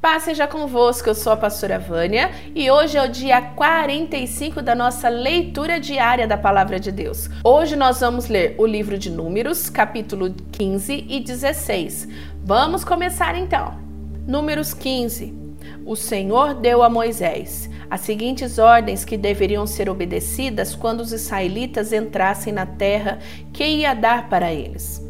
Paz seja convosco, eu sou a pastora Vânia e hoje é o dia 45 da nossa leitura diária da Palavra de Deus. Hoje nós vamos ler o livro de Números, capítulo 15 e 16. Vamos começar então. Números 15. O Senhor deu a Moisés as seguintes ordens que deveriam ser obedecidas quando os israelitas entrassem na terra que ia dar para eles.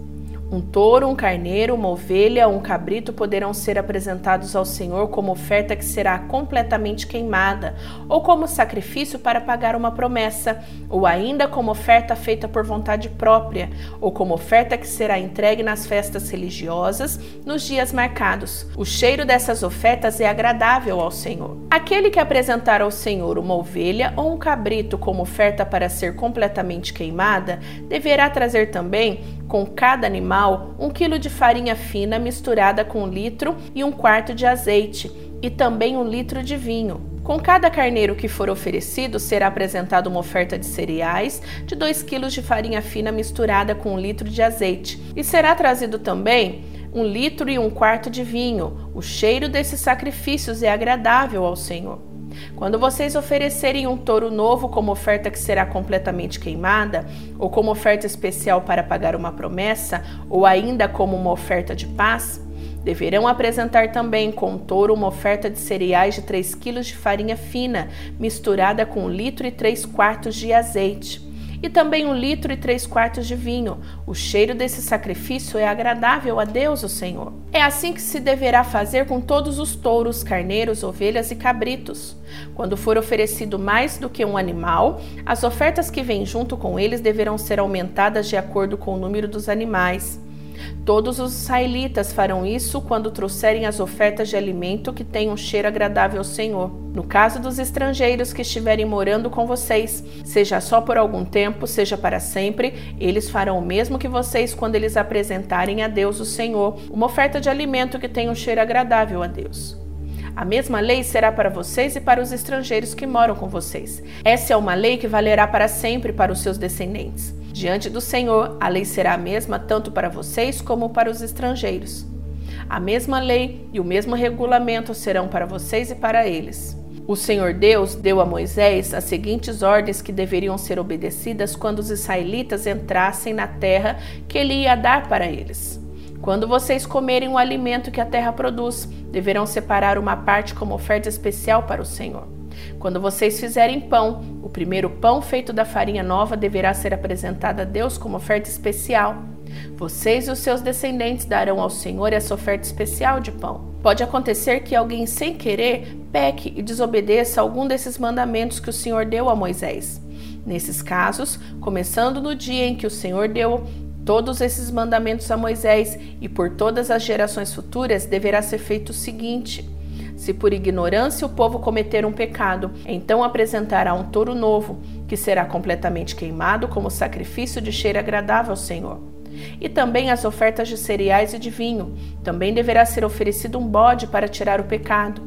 Um touro, um carneiro, uma ovelha, um cabrito poderão ser apresentados ao Senhor como oferta que será completamente queimada, ou como sacrifício para pagar uma promessa, ou ainda como oferta feita por vontade própria, ou como oferta que será entregue nas festas religiosas nos dias marcados. O cheiro dessas ofertas é agradável ao Senhor. Aquele que apresentar ao Senhor uma ovelha ou um cabrito como oferta para ser completamente queimada, deverá trazer também com cada animal um quilo de farinha fina misturada com um litro e um quarto de azeite, e também um litro de vinho. Com cada carneiro que for oferecido, será apresentada uma oferta de cereais de 2 quilos de farinha fina misturada com um litro de azeite, e será trazido também um litro e um quarto de vinho. O cheiro desses sacrifícios é agradável ao Senhor. Quando vocês oferecerem um touro novo como oferta que será completamente queimada, ou como oferta especial para pagar uma promessa, ou ainda como uma oferta de paz, deverão apresentar também com o touro uma oferta de cereais de 3 kg de farinha fina, misturada com um litro e 3 quartos de azeite e também um litro e três quartos de vinho. O cheiro desse sacrifício é agradável a Deus, o Senhor. É assim que se deverá fazer com todos os touros, carneiros, ovelhas e cabritos. Quando for oferecido mais do que um animal, as ofertas que vêm junto com eles deverão ser aumentadas de acordo com o número dos animais. Todos os israelitas farão isso quando trouxerem as ofertas de alimento que tenham um cheiro agradável ao Senhor. No caso dos estrangeiros que estiverem morando com vocês, seja só por algum tempo, seja para sempre, eles farão o mesmo que vocês quando eles apresentarem a Deus o Senhor uma oferta de alimento que tenha um cheiro agradável a Deus. A mesma lei será para vocês e para os estrangeiros que moram com vocês. Essa é uma lei que valerá para sempre para os seus descendentes. Diante do Senhor, a lei será a mesma tanto para vocês como para os estrangeiros. A mesma lei e o mesmo regulamento serão para vocês e para eles. O Senhor Deus deu a Moisés as seguintes ordens que deveriam ser obedecidas quando os israelitas entrassem na terra que ele ia dar para eles. Quando vocês comerem o alimento que a terra produz, deverão separar uma parte como oferta especial para o Senhor. Quando vocês fizerem pão, o primeiro pão feito da farinha nova deverá ser apresentado a Deus como oferta especial. Vocês e os seus descendentes darão ao Senhor essa oferta especial de pão. Pode acontecer que alguém, sem querer, peque e desobedeça algum desses mandamentos que o Senhor deu a Moisés. Nesses casos, começando no dia em que o Senhor deu todos esses mandamentos a Moisés e por todas as gerações futuras, deverá ser feito o seguinte: se por ignorância o povo cometer um pecado, então apresentará um touro novo, que será completamente queimado como sacrifício de cheiro agradável ao Senhor. E também as ofertas de cereais e de vinho. Também deverá ser oferecido um bode para tirar o pecado.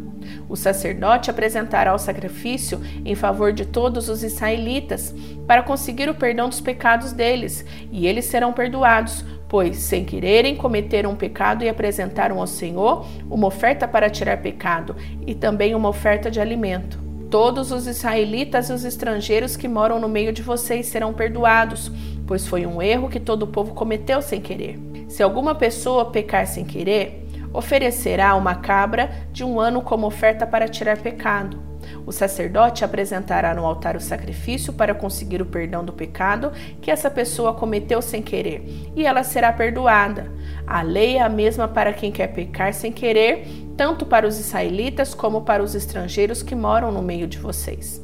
O sacerdote apresentará o sacrifício em favor de todos os israelitas, para conseguir o perdão dos pecados deles, e eles serão perdoados, pois, sem quererem, cometeram um pecado e apresentaram ao Senhor uma oferta para tirar pecado e também uma oferta de alimento. Todos os israelitas e os estrangeiros que moram no meio de vocês serão perdoados, pois foi um erro que todo o povo cometeu sem querer. Se alguma pessoa pecar sem querer, oferecerá uma cabra de um ano como oferta para tirar pecado. O sacerdote apresentará no altar o sacrifício para conseguir o perdão do pecado que essa pessoa cometeu sem querer, e ela será perdoada. A lei é a mesma para quem quer pecar sem querer, tanto para os israelitas como para os estrangeiros que moram no meio de vocês.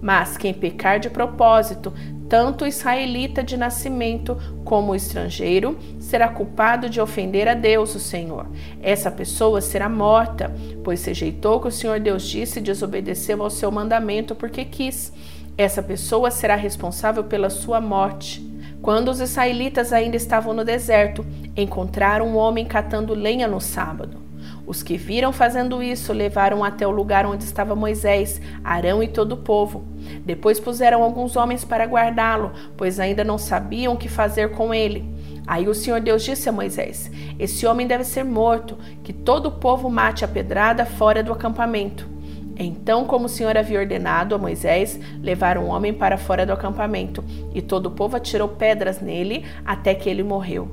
Mas quem pecar de propósito, tanto o israelita de nascimento como o estrangeiro, será culpado de ofender a Deus, o Senhor. Essa pessoa será morta, pois rejeitou o que o Senhor Deus disse e desobedeceu ao seu mandamento porque quis. Essa pessoa será responsável pela sua morte. Quando os israelitas ainda estavam no deserto, encontraram um homem catando lenha no sábado. Os que viram fazendo isso levaram até o lugar onde estava Moisés, Arão e todo o povo. Depois puseram alguns homens para guardá-lo, pois ainda não sabiam o que fazer com ele. Aí o Senhor Deus disse a Moisés: Esse homem deve ser morto, que todo o povo mate a pedrada fora do acampamento. Então, como o Senhor havia ordenado a Moisés, levaram o homem para fora do acampamento, e todo o povo atirou pedras nele até que ele morreu.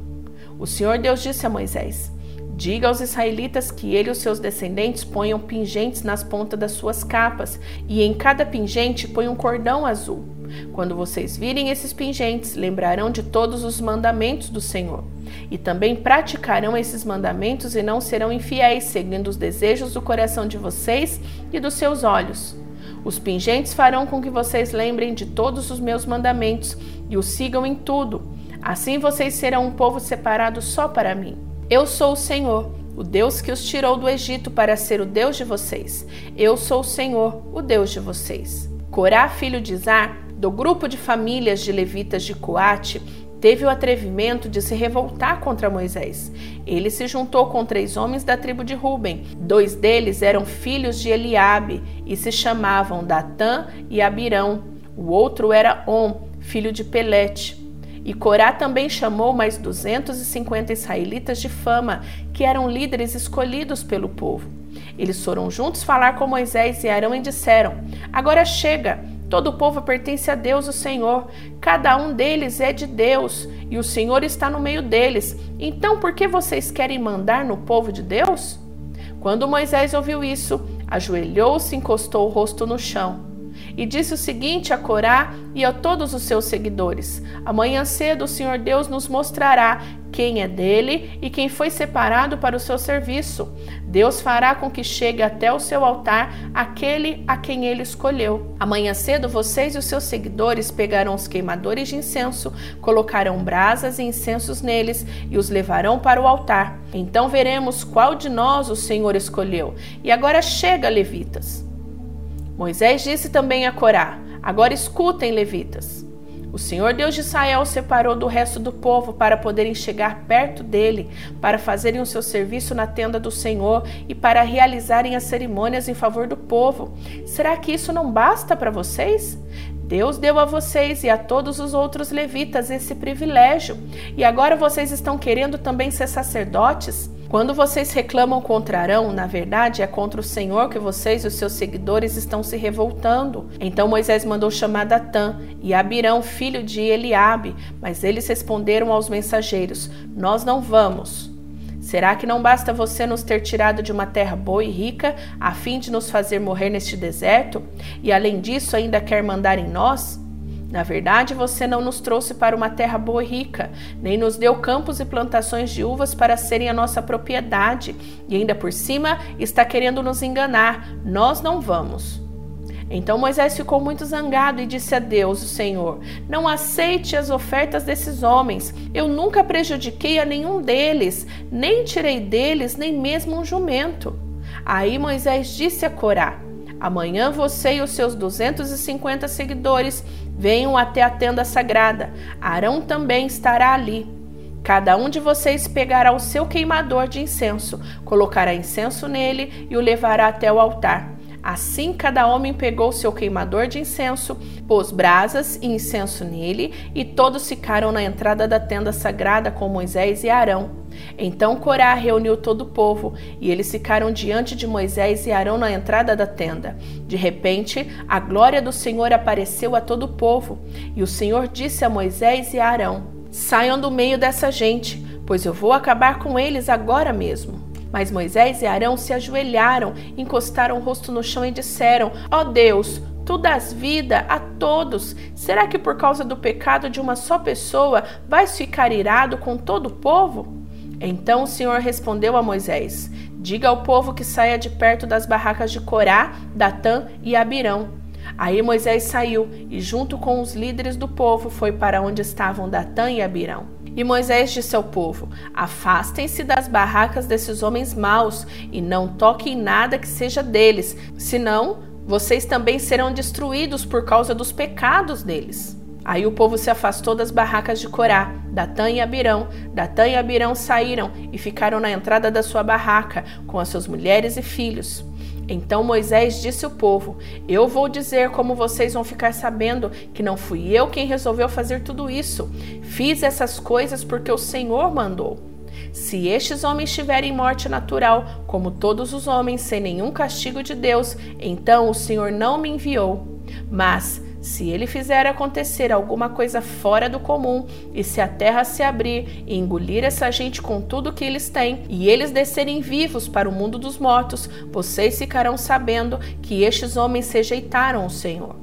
O Senhor Deus disse a Moisés: Diga aos israelitas que ele e os seus descendentes ponham pingentes nas pontas das suas capas, e em cada pingente põe um cordão azul. Quando vocês virem esses pingentes, lembrarão de todos os mandamentos do Senhor. E também praticarão esses mandamentos e não serão infiéis, seguindo os desejos do coração de vocês e dos seus olhos. Os pingentes farão com que vocês lembrem de todos os meus mandamentos e os sigam em tudo. Assim vocês serão um povo separado só para mim. Eu sou o Senhor, o Deus que os tirou do Egito para ser o Deus de vocês. Eu sou o Senhor, o Deus de vocês. Corá, filho de Zar, do grupo de famílias de levitas de Coate, teve o atrevimento de se revoltar contra Moisés. Ele se juntou com três homens da tribo de Ruben. Dois deles eram filhos de Eliabe e se chamavam Datã e Abirão. O outro era On, filho de Pelete. E Corá também chamou mais 250 israelitas de fama, que eram líderes escolhidos pelo povo. Eles foram juntos falar com Moisés e Arão e disseram: Agora chega, todo o povo pertence a Deus, o Senhor. Cada um deles é de Deus e o Senhor está no meio deles. Então, por que vocês querem mandar no povo de Deus? Quando Moisés ouviu isso, ajoelhou-se e encostou o rosto no chão e disse o seguinte a Corá e a todos os seus seguidores: Amanhã cedo o Senhor Deus nos mostrará quem é dele e quem foi separado para o seu serviço. Deus fará com que chegue até o seu altar aquele a quem ele escolheu. Amanhã cedo vocês e os seus seguidores pegarão os queimadores de incenso, colocarão brasas e incensos neles e os levarão para o altar. Então veremos qual de nós o Senhor escolheu. E agora chega, levitas. Moisés disse também a Corá: Agora escutem, levitas. O Senhor Deus de Israel separou do resto do povo para poderem chegar perto dele, para fazerem o seu serviço na tenda do Senhor e para realizarem as cerimônias em favor do povo. Será que isso não basta para vocês? Deus deu a vocês e a todos os outros levitas esse privilégio, e agora vocês estão querendo também ser sacerdotes? Quando vocês reclamam contra Arão, na verdade é contra o Senhor que vocês e os seus seguidores estão se revoltando. Então Moisés mandou chamar Datã e Abirão, filho de Eliabe, mas eles responderam aos mensageiros: Nós não vamos. Será que não basta você nos ter tirado de uma terra boa e rica, a fim de nos fazer morrer neste deserto? E além disso, ainda quer mandar em nós? Na verdade, você não nos trouxe para uma terra boa e rica, nem nos deu campos e plantações de uvas para serem a nossa propriedade, e ainda por cima está querendo nos enganar. Nós não vamos. Então Moisés ficou muito zangado e disse a Deus, o Senhor: Não aceite as ofertas desses homens. Eu nunca prejudiquei a nenhum deles, nem tirei deles nem mesmo um jumento. Aí Moisés disse a Corá: Amanhã você e os seus 250 seguidores venham até a tenda sagrada. Arão também estará ali. Cada um de vocês pegará o seu queimador de incenso, colocará incenso nele e o levará até o altar. Assim, cada homem pegou seu queimador de incenso, pôs brasas e incenso nele, e todos ficaram na entrada da tenda sagrada com Moisés e Arão. Então Corá reuniu todo o povo, e eles ficaram diante de Moisés e Arão na entrada da tenda. De repente, a glória do Senhor apareceu a todo o povo, e o Senhor disse a Moisés e a Arão: Saiam do meio dessa gente, pois eu vou acabar com eles agora mesmo. Mas Moisés e Arão se ajoelharam, encostaram o rosto no chão e disseram: Ó oh Deus, Tu dás vida a todos. Será que por causa do pecado de uma só pessoa vais ficar irado com todo o povo? Então o Senhor respondeu a Moisés: Diga ao povo que saia de perto das barracas de Corá, Datã e Abirão. Aí Moisés saiu e, junto com os líderes do povo, foi para onde estavam Datã e Abirão. E Moisés disse ao povo: Afastem-se das barracas desses homens maus e não toquem nada que seja deles, senão vocês também serão destruídos por causa dos pecados deles. Aí o povo se afastou das barracas de Corá, Datã e Abirão. Datã e Abirão saíram e ficaram na entrada da sua barraca com as suas mulheres e filhos. Então Moisés disse ao povo: Eu vou dizer como vocês vão ficar sabendo que não fui eu quem resolveu fazer tudo isso. Fiz essas coisas porque o Senhor mandou. Se estes homens tiverem morte natural, como todos os homens, sem nenhum castigo de Deus, então o Senhor não me enviou. Mas se ele fizer acontecer alguma coisa fora do comum, e se a terra se abrir e engolir essa gente com tudo que eles têm, e eles descerem vivos para o mundo dos mortos, vocês ficarão sabendo que estes homens rejeitaram o Senhor.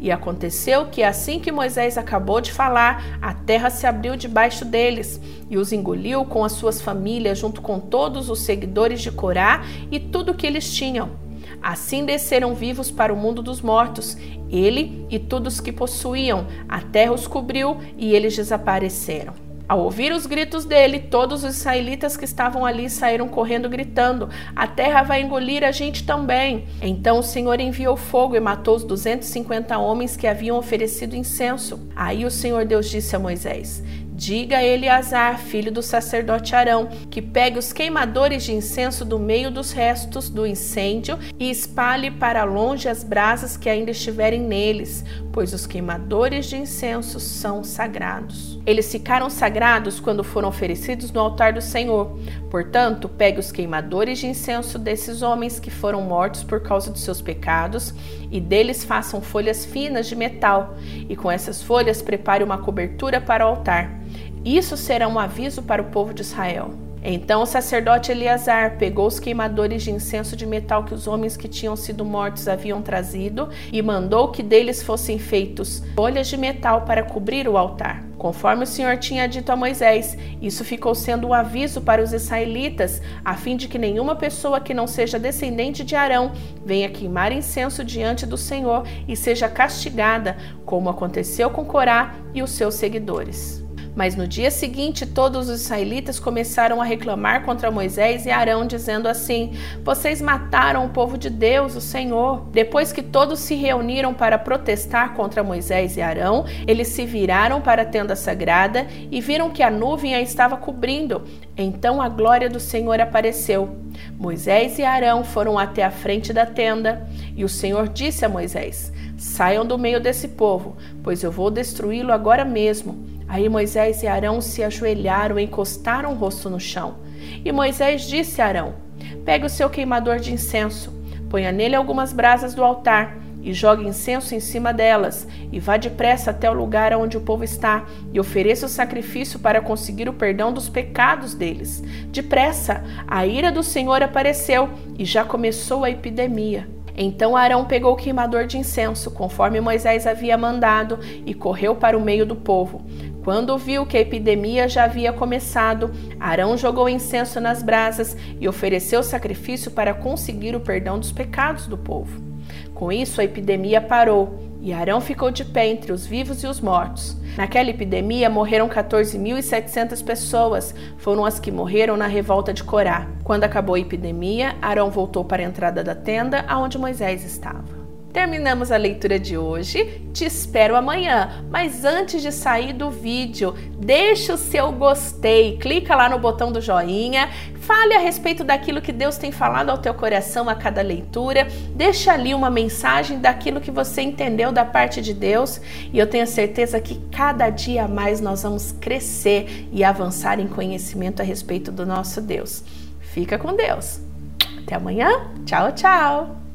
E aconteceu que, assim que Moisés acabou de falar, a terra se abriu debaixo deles e os engoliu com as suas famílias, junto com todos os seguidores de Corá e tudo que eles tinham. Assim desceram vivos para o mundo dos mortos, ele e todos que possuíam. A terra os cobriu e eles desapareceram. Ao ouvir os gritos dele, todos os israelitas que estavam ali saíram correndo, gritando: A terra vai engolir a gente também. Então o Senhor enviou fogo e matou os 250 homens que haviam oferecido incenso. Aí o Senhor Deus disse a Moisés: Diga a Eleazar, filho do sacerdote Arão, que pegue os queimadores de incenso do meio dos restos do incêndio e espalhe para longe as brasas que ainda estiverem neles, pois os queimadores de incenso são sagrados. Eles ficaram sagrados quando foram oferecidos no altar do Senhor. Portanto, pegue os queimadores de incenso desses homens que foram mortos por causa de seus pecados e deles façam folhas finas de metal, e com essas folhas prepare uma cobertura para o altar. Isso será um aviso para o povo de Israel. Então o sacerdote Eleazar pegou os queimadores de incenso de metal que os homens que tinham sido mortos haviam trazido e mandou que deles fossem feitos folhas de metal para cobrir o altar. Conforme o Senhor tinha dito a Moisés, isso ficou sendo um aviso para os israelitas, a fim de que nenhuma pessoa que não seja descendente de Arão venha queimar incenso diante do Senhor e seja castigada, como aconteceu com Corá e os seus seguidores. Mas no dia seguinte, todos os israelitas começaram a reclamar contra Moisés e Arão, dizendo assim: Vocês mataram o povo de Deus, o Senhor. Depois que todos se reuniram para protestar contra Moisés e Arão, eles se viraram para a tenda sagrada e viram que a nuvem a estava cobrindo. Então a glória do Senhor apareceu. Moisés e Arão foram até a frente da tenda e o Senhor disse a Moisés: Saiam do meio desse povo, pois eu vou destruí-lo agora mesmo. Aí Moisés e Arão se ajoelharam e encostaram o rosto no chão. E Moisés disse a Arão: Pegue o seu queimador de incenso, ponha nele algumas brasas do altar e jogue incenso em cima delas, e vá depressa até o lugar onde o povo está, e ofereça o sacrifício para conseguir o perdão dos pecados deles. Depressa, a ira do Senhor apareceu e já começou a epidemia. Então Arão pegou o queimador de incenso, conforme Moisés havia mandado, e correu para o meio do povo. Quando viu que a epidemia já havia começado, Arão jogou incenso nas brasas e ofereceu sacrifício para conseguir o perdão dos pecados do povo. Com isso, a epidemia parou e Arão ficou de pé entre os vivos e os mortos. Naquela epidemia morreram 14.700 pessoas, foram as que morreram na revolta de Corá. Quando acabou a epidemia, Arão voltou para a entrada da tenda aonde Moisés estava. Terminamos a leitura de hoje. Te espero amanhã. Mas antes de sair do vídeo, deixa o seu gostei, clica lá no botão do joinha, fale a respeito daquilo que Deus tem falado ao teu coração a cada leitura, deixa ali uma mensagem daquilo que você entendeu da parte de Deus e eu tenho certeza que cada dia mais nós vamos crescer e avançar em conhecimento a respeito do nosso Deus. Fica com Deus. Até amanhã. Tchau, tchau.